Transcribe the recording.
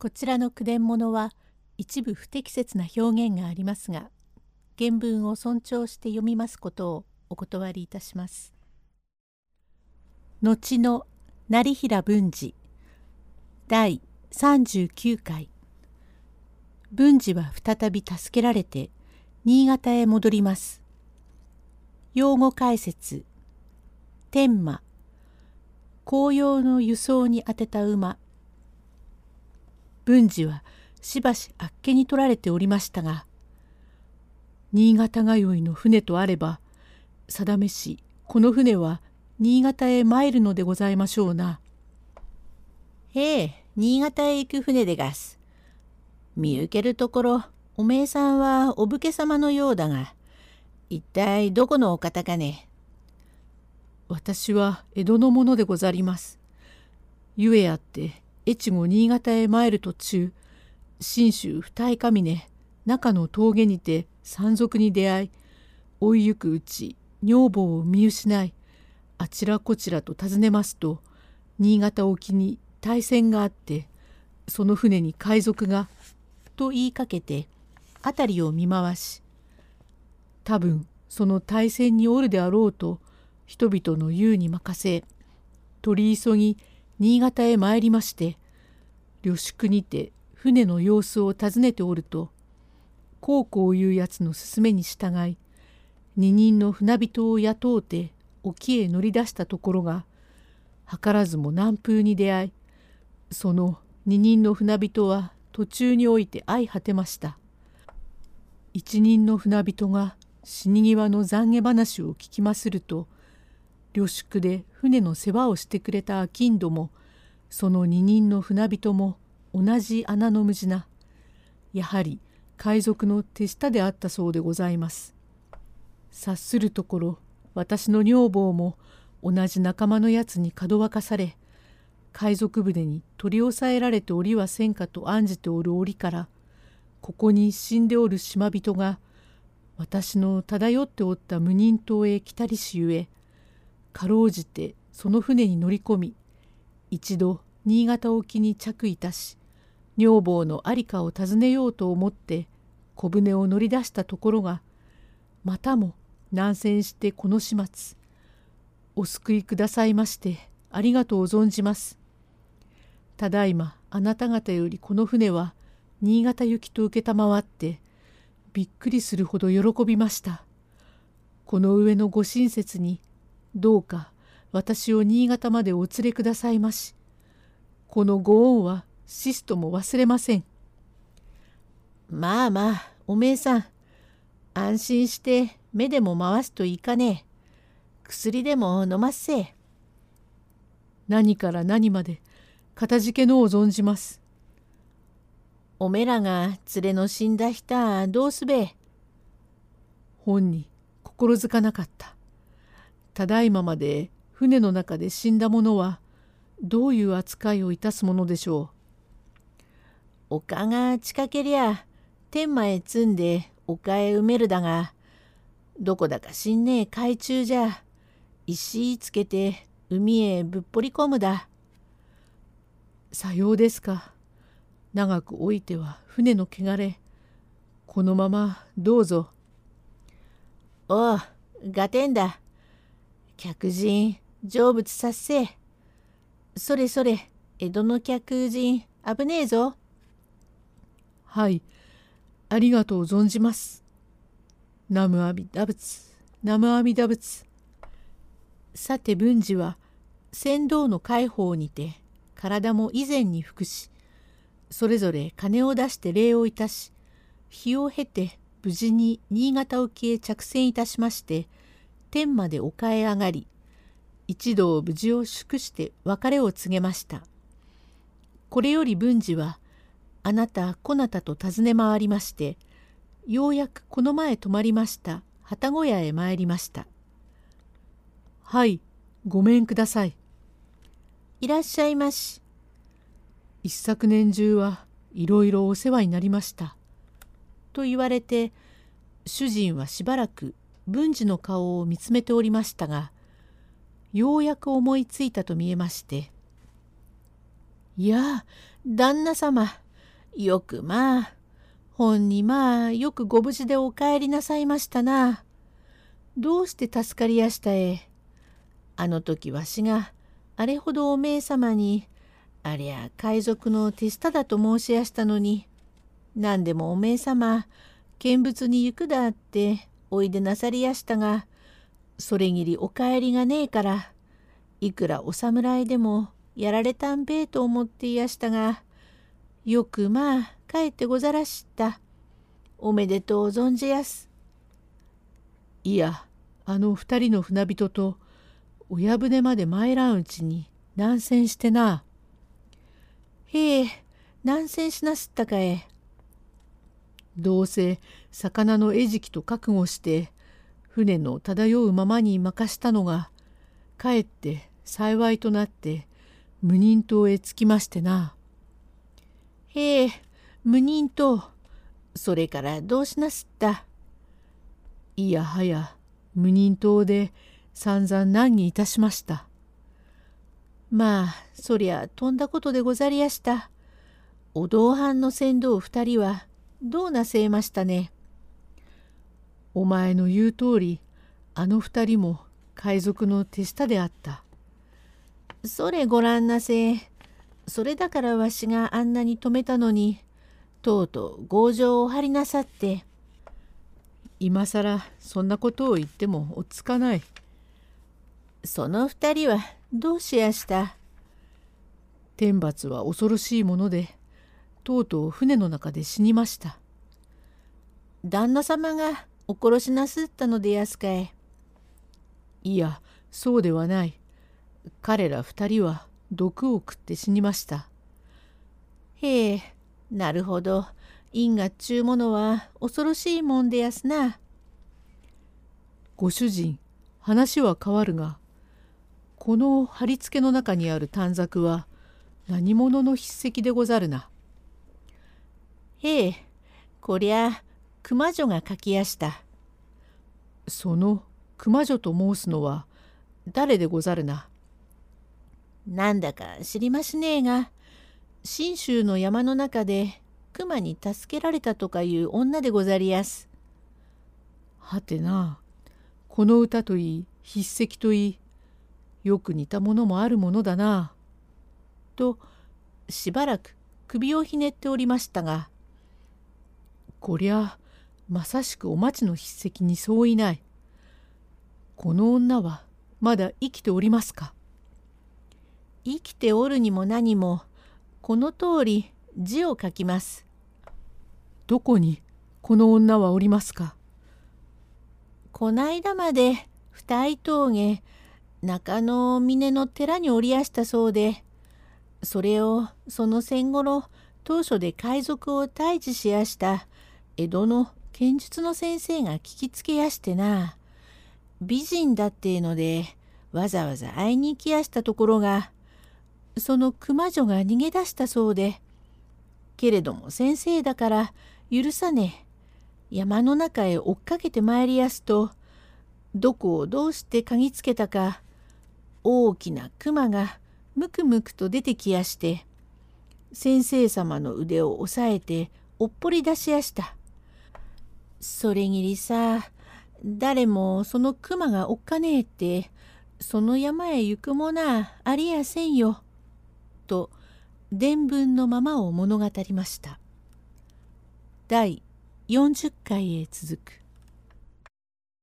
こちらの句伝物は一部不適切な表現がありますが原文を尊重して読みますことをお断りいたします。後の成平文治第39回文治は再び助けられて新潟へ戻ります。用語解説天馬紅葉の輸送に当てた馬文治はしばしあっけに取られておりましたが新潟通いの船とあれば定めしこの船は新潟へ参るのでございましょうな。へえ新潟へ行く船でがす。見受けるところおめえさんはお武家様のようだが一体どこのお方かね。私は江戸の者でござります。ゆえあって越後新潟へ参る途中信州二重峰中の峠にて山賊に出会い追いゆくうち女房を見失いあちらこちらと尋ねますと新潟沖に大船があってその船に海賊がと言いかけて辺りを見回し多分その大船におるであろうと人々の言うに任せ取り急ぎ新潟へ参りまして旅宿にて船の様子を尋ねておるとこうこういうやつの勧めに従い二人の船人を雇うて沖へ乗り出したところが図らずも南風に出会いその二人の船人は途中において相果てました。一人の船人が死に際の懺悔話を聞きますると旅宿で船の世話をしてくれた商人もその二人の船人も同じ穴の無地なやはり海賊の手下であったそうでございます。察するところ私の女房も同じ仲間のやつにかどわかされ海賊船に取り押さえられておりはせんかと案じておる折からここに死んでおる島人が私の漂っておった無人島へ来たりしゆえかろうじてその船に乗り込み一度新潟沖に着いたし女房の在りかを尋ねようと思って小舟を乗り出したところがまたも難戦してこの始末お救いくださいましてありがとう存じます。ただいまあなた方よりこの船は新潟行きと承ってびっくりするほど喜びました。この上のご親切にどうか私を新潟までお連れくださいまし。このご恩はシストも忘れません。まあまあ、おめえさん。安心して目でも回すといかねえ薬でも飲ませ。何から何まで、かたじけのを存じます。おめらが連れの死んだ人はどうすべ?本に心づかなかった。ただいままで船の中で死んだ者はどういう扱いをいたすものでしょう。丘が近けりゃ天満へ積んで丘へ埋めるだがどこだかしんねえ海中じゃ石つけて海へぶっぽり込むだ。さようですか。長く置いては船の汚れ。このままどうぞ。おう、がてんだ。客人、成仏させ。それそれ、江戸の客人、危ねえぞ。はい、ありがとう存じます。ナムアミダ仏、ナムアミダ仏。さて文治は船頭の介抱にて体も以前に服しそれぞれ金を出して礼をいたし日を経て無事に新潟沖へ着船いたしまして天まで丘へ上がり一同無事を祝して別れを告げました。これより文治はあなたこなたと尋ね回りましてようやくこの前泊まりました旗小屋へ参りました。はいごめんください。いらっしゃいまし。一昨年中はいろいろお世話になりました。と言われて主人はしばらく文治の顔を見つめておりましたがようやく思いついたと見えまして「いや旦那様よくまあほんにまあよくご無事でお帰りなさいましたな。どうして助かりやしたえ。あの時わしがあれほどおめえ様にありゃ海賊の手下だと申しやしたのに何でもおめえ様見物に行くだっておいでなさりやしたがそれぎりお帰りがねえからいくらお侍でもやられたんべえと思っていやしたがよくまあ帰ってござらした。おめでとう存じやす。いやあの二人の船人と親船まで参らんうちに難戦してな。へえ難戦しなすったかえ。どうせ魚の餌食と覚悟して船の漂うままに任したのがかえって幸いとなって無人島へ着きましてな。へえ、無人島。それからどうしなすった？いやはや無人島で散々難儀いたしました。まあそりゃとんだことでござりやした。お同伴の船頭二人はどうなせえましたね。お前の言う通りあの二人も海賊の手下であった。それごらんなせえ。それだからわしがあんなに止めたのにとうとう強情を張りなさって今更そんなことを言っても落ち着かないその二人はどうしやした？天罰は恐ろしいものでとうとう船の中で死にました旦那様がお殺しなすったのでやすかいいやそうではない彼ら二人は毒を食って死にました。へえ、なるほど。因果っちゅうものは恐ろしいもんでやすな。ご主人、話は変わるが、この貼り付けの中にある短冊は何者の筆跡でござるな。へえ、こりゃ熊女が書きやした。その熊女と申すのは誰でござるな？なんだか知りましねえが信州の山の中で熊に助けられたとかいう女でござりやす。はてなこの歌といい筆跡といいよく似たものもあるものだな。としばらく首をひねっておりましたがこりゃまさしくお町の筆跡に相違ない。この女はまだ生きておりますか？生きておるにも何もこの通り字を書きます。どこにこの女はおりますか？こないだまで二重峠中野峰の寺におりやしたそうでそれをその戦後の当初で海賊を退治しやした江戸の剣術の先生が聞きつけやしてな。美人だっていうのでわざわざ会いに行きやしたところがその熊女が逃げ出したそうで。けれども先生だから許さねえ。山の中へ追っかけてまいりやすとどこをどうして嗅ぎつけたか大きな熊がむくむくと出てきやして先生様の腕を押さえておっぽり出しやした。それぎりさ誰もその熊がおっかねえってその山へ行くもなありやせんよ。と伝聞のままを物語りました。第40回へ続く